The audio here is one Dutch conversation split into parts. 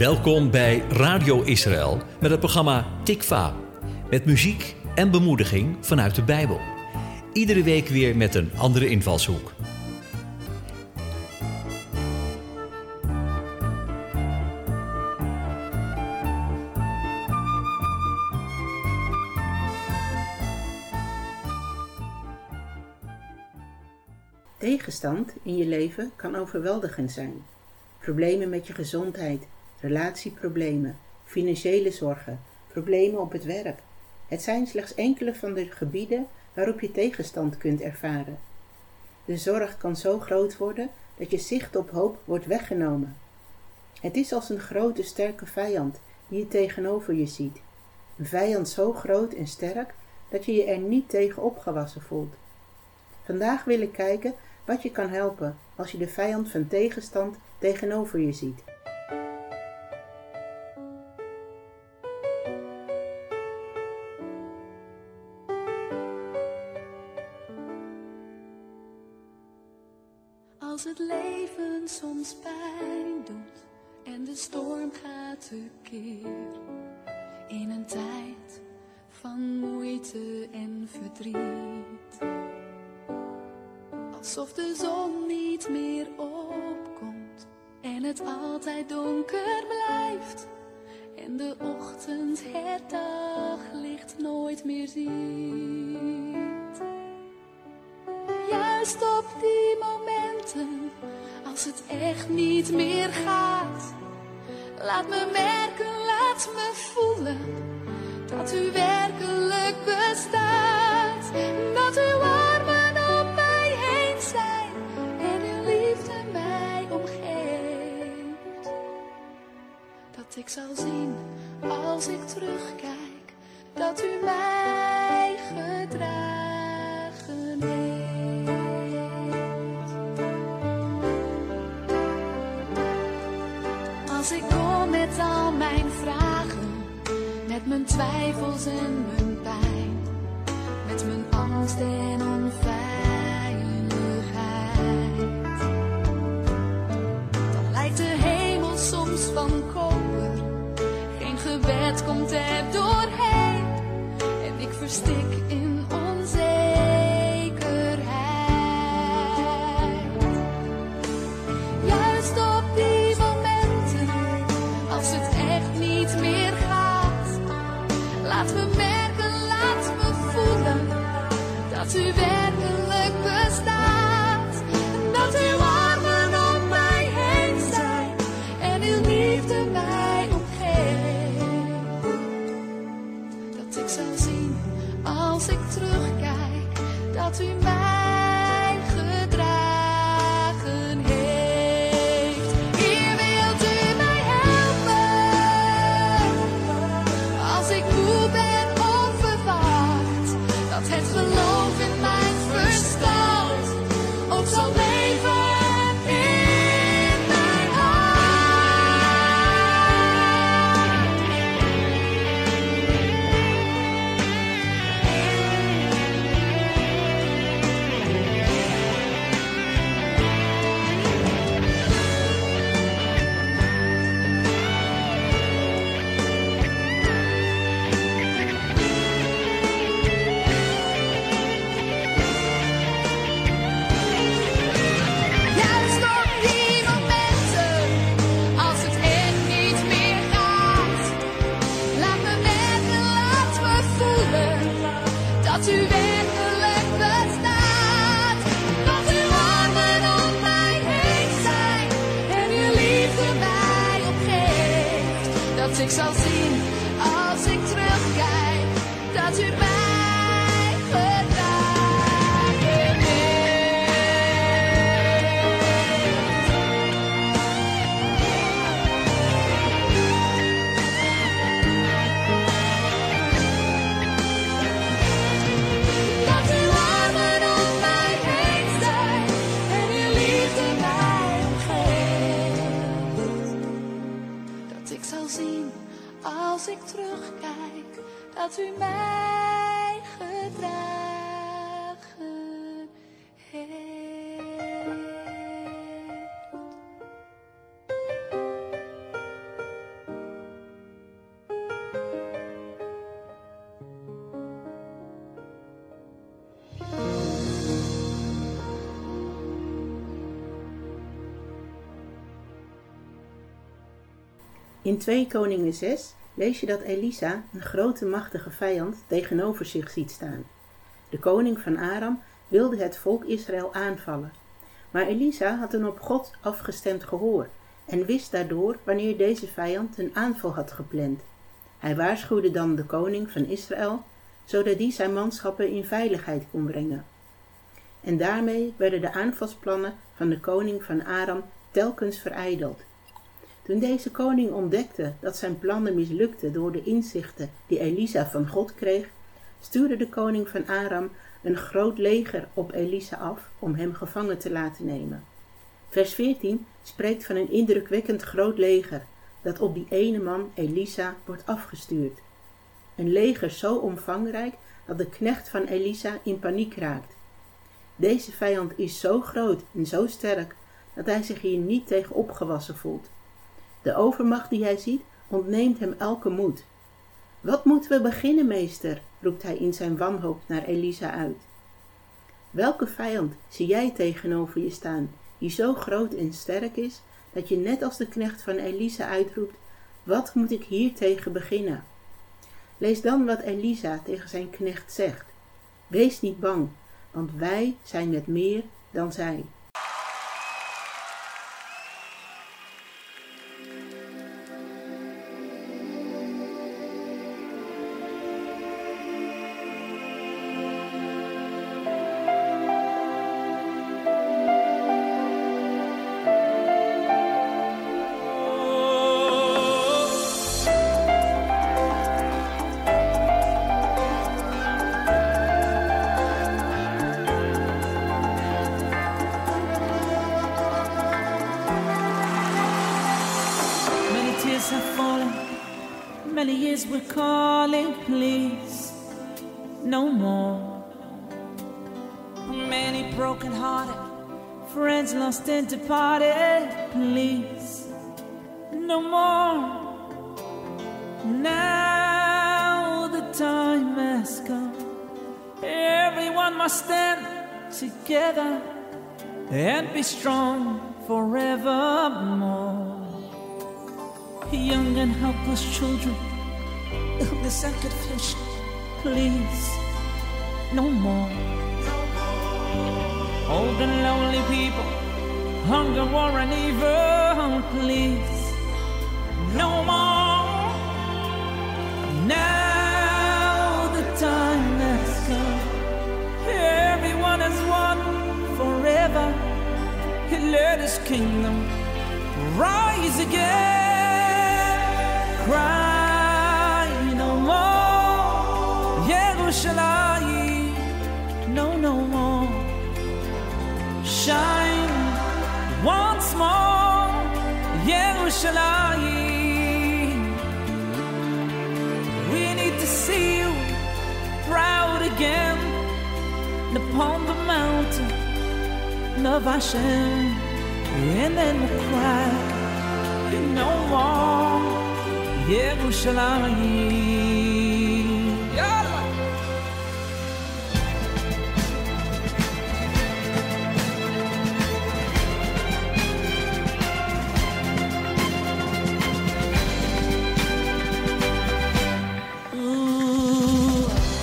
Welkom bij Radio Israël met het programma Tikva. Met muziek en bemoediging vanuit de Bijbel. Iedere week weer met een andere invalshoek. Tegenstand in je leven kan overweldigend zijn. Problemen met je gezondheid, relatieproblemen, financiële zorgen, problemen op het werk. Het zijn slechts enkele van de gebieden waarop je tegenstand kunt ervaren. De zorg kan zo groot worden dat je zicht op hoop wordt weggenomen. Het is als een grote sterke vijand die je tegenover je ziet. Een vijand zo groot en sterk dat je je er niet tegen opgewassen voelt. Vandaag wil ik kijken wat je kan helpen als je de vijand van tegenstand tegenover je ziet. Pijn doet en de storm gaat tekeer. In een tijd van moeite en verdriet. Alsof de zon niet meer opkomt en het altijd donker blijft. En de ochtend het daglicht nooit meer ziet. Juist op die momenten, als het echt niet meer gaat. Laat me merken, laat me voelen dat u werkelijk bestaat. Dat uw armen om mij heen zijn en uw liefde mij omgeeft. Dat ik zal zien als ik terugkijk dat u mij gedragen mijn twijfels en mijn pijn, met mijn angst en onveiligheid, dan lijkt de hemel soms van koper. Geen gebed komt er doorheen. En ik verstik in dat u dat u In 2 Koningen 6 lees je dat Elisa een grote machtige vijand tegenover zich ziet staan. De koning van Aram wilde het volk Israël aanvallen. Maar Elisa had een op God afgestemd gehoor en wist daardoor wanneer deze vijand een aanval had gepland. Hij waarschuwde dan de koning van Israël, zodat die zijn manschappen in veiligheid kon brengen. En daarmee werden de aanvalsplannen van de koning van Aram telkens verijdeld. Toen deze koning ontdekte dat zijn plannen mislukten door de inzichten die Elisa van God kreeg, stuurde de koning van Aram een groot leger op Elisa af om hem gevangen te laten nemen. Vers 14 spreekt van een indrukwekkend groot leger dat op die ene man Elisa wordt afgestuurd. Een leger zo omvangrijk dat de knecht van Elisa in paniek raakt. Deze vijand is zo groot en zo sterk dat hij zich hier niet tegen opgewassen voelt. De overmacht die hij ziet ontneemt hem elke moed. Wat moeten we beginnen, meester? roept hij in zijn wanhoop naar Elisa uit. Welke vijand zie jij tegenover je staan, die zo groot en sterk is, dat je net als de knecht van Elisa uitroept, wat moet ik hier tegen beginnen? Lees dan wat Elisa tegen zijn knecht zegt. Wees niet bang, want wij zijn met meer dan zij. Many years we're calling, please, no more. Many broken hearted, friends lost and departed, please, no more. Now the time has come, everyone must stand together and be strong forevermore young and helpless children, illness and confusion, please, no more. Old and lonely people, hunger, war, and evil, please, no more. Now the time has come, everyone has won forever. He let his kingdom rise again. Cry no more, Yerushalayim, no, no more. Shine once more, Yerushalayim. We need to see you proud again upon the mountain of Hashem, and then we'll cry no more.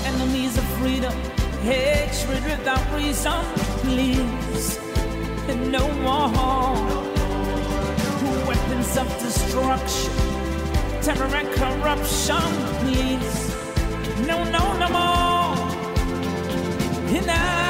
Enemies of freedom, hatred without reason, please, no more. Weapons of destruction terror and corruption, please. No, no, no more. And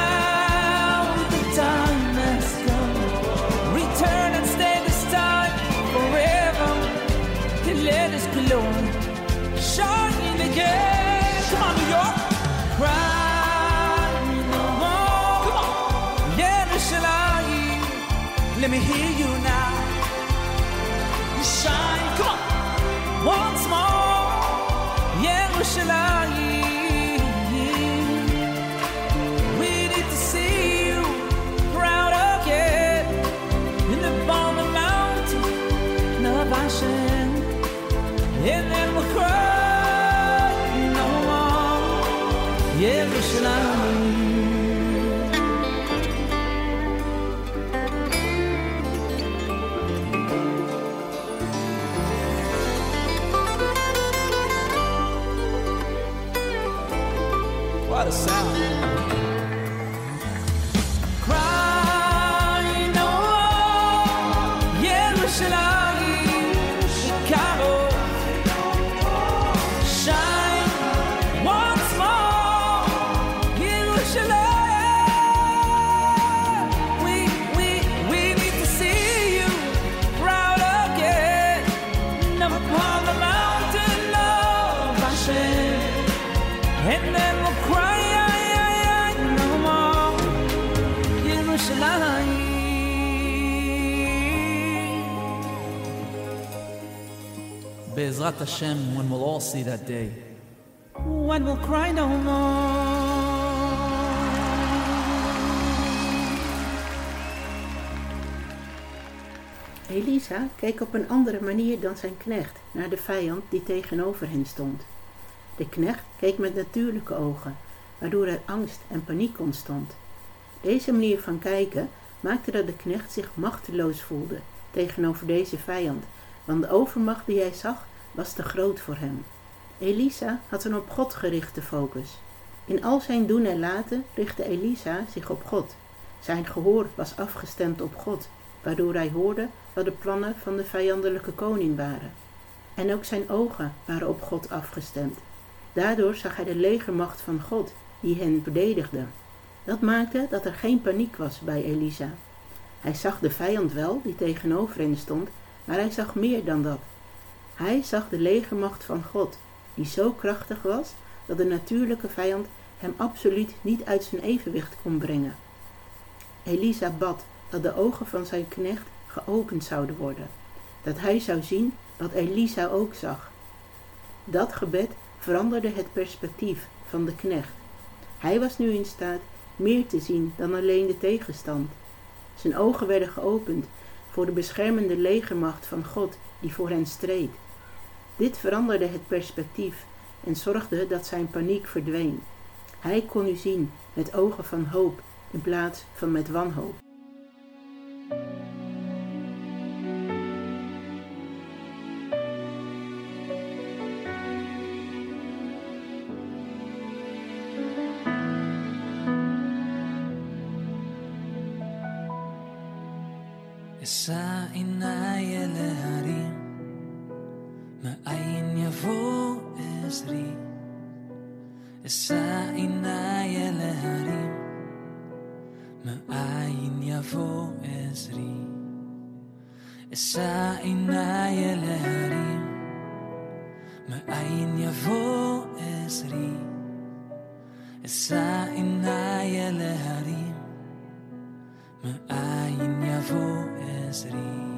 Be'ezrat Hashem, when we'll all see that day. When we'll cry no more. Elisa keek op een andere manier dan zijn knecht naar de vijand die tegenover hen stond. De knecht keek met natuurlijke ogen, waardoor er angst en paniek ontstond. Deze manier van kijken maakte dat de knecht zich machteloos voelde tegenover deze vijand, want de overmacht die hij zag was te groot voor hem. Elisa had een op God gerichte focus. In al zijn doen en laten richtte Elisa zich op God. Zijn gehoor was afgestemd op God, waardoor hij hoorde wat de plannen van de vijandelijke koning waren. En ook zijn ogen waren op God afgestemd. Daardoor zag hij de legermacht van God die hen verdedigde. Dat maakte dat er geen paniek was bij Elisa. Hij zag de vijand wel die tegenover hen stond, maar hij zag meer dan dat. Hij zag de legermacht van God, die zo krachtig was dat de natuurlijke vijand hem absoluut niet uit zijn evenwicht kon brengen. Elisa bad dat de ogen van zijn knecht geopend zouden worden, dat hij zou zien wat Elisa ook zag. Dat gebed veranderde het perspectief van de knecht. Hij was nu in staat meer te zien dan alleen de tegenstand. Zijn ogen werden geopend voor de beschermende legermacht van God die voor hen streed. Dit veranderde het perspectief en zorgde dat zijn paniek verdween. Hij kon nu zien met ogen van hoop in plaats van met wanhoop. يفوق أسري الساعين يا لهريم معاين يفوق أسري الساعين يا لهريم معاين يفوق أسري الساعين يا لهريم معاين يفوق أسري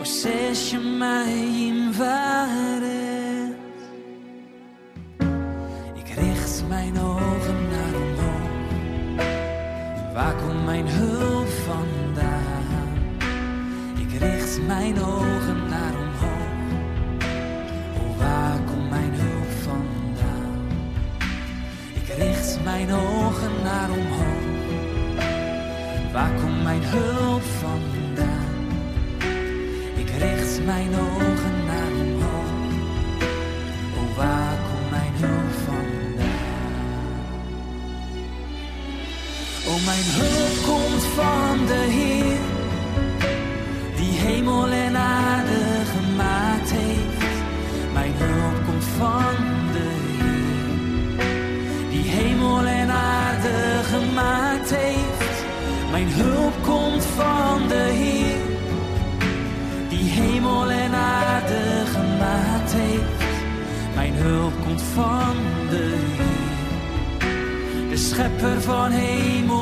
o je mij in invadert. Ik richt mijn ogen naar omhoog. Oh, waar komt mijn hulp vandaan? Ik richt mijn ogen naar omhoog. Waar komt mijn hulp vandaan? Ik richt mijn ogen naar omhoog. Waar komt mijn hulp richt mijn schepper van hemel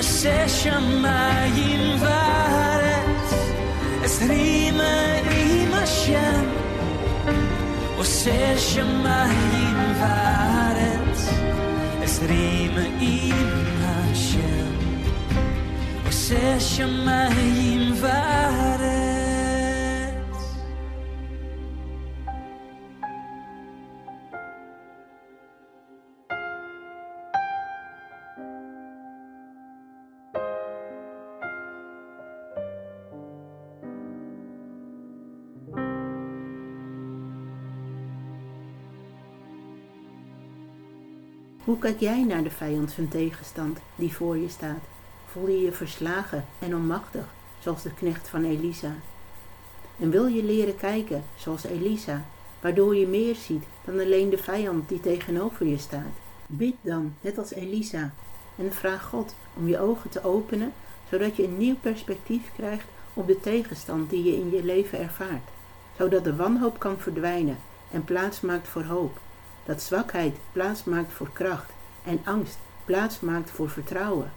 você chama em várias Es é rima, rima, cham Você chama em várias Es é rima, rima, cham Você chama em várias Hoe kijk jij naar de vijand van tegenstand die voor je staat? Voel je je verslagen en onmachtig, zoals de knecht van Elisa? En wil je leren kijken, zoals Elisa, waardoor je meer ziet dan alleen de vijand die tegenover je staat? Bid dan, net als Elisa, en vraag God om je ogen te openen, zodat je een nieuw perspectief krijgt op de tegenstand die je in je leven ervaart, zodat de wanhoop kan verdwijnen en plaats maakt voor hoop dat zwakheid plaats maakt voor kracht en angst plaats maakt voor vertrouwen.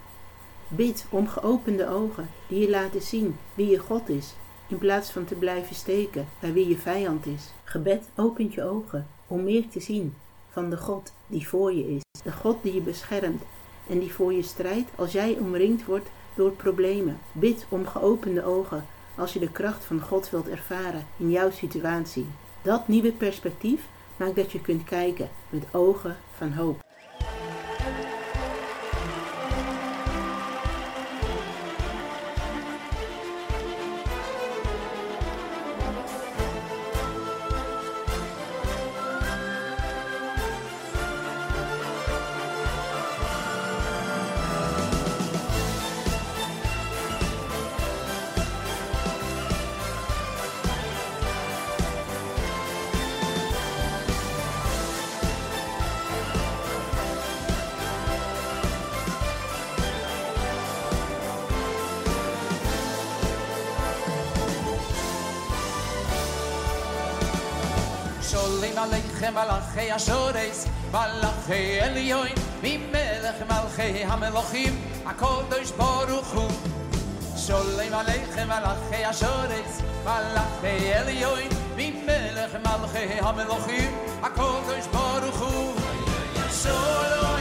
Bid om geopende ogen die je laten zien wie je God is, in plaats van te blijven steken bij wie je vijand is. Gebed opent je ogen om meer te zien van de God die voor je is, de God die je beschermt en die voor je strijdt als jij omringd wordt door problemen. Bid om geopende ogen als je de kracht van God wilt ervaren in jouw situatie. Dat nieuwe perspectief maakt dat je kunt kijken met ogen van hoop. עליכם מלאכי השורס, מלאכי עליון, ממלך מלאכי המלאכים, הקודש ברוך הוא. שולם עליכם מלאכי השורס, מלאכי עליון, ממלך מלאכי המלאכים, הקודש ברוך הוא. שולם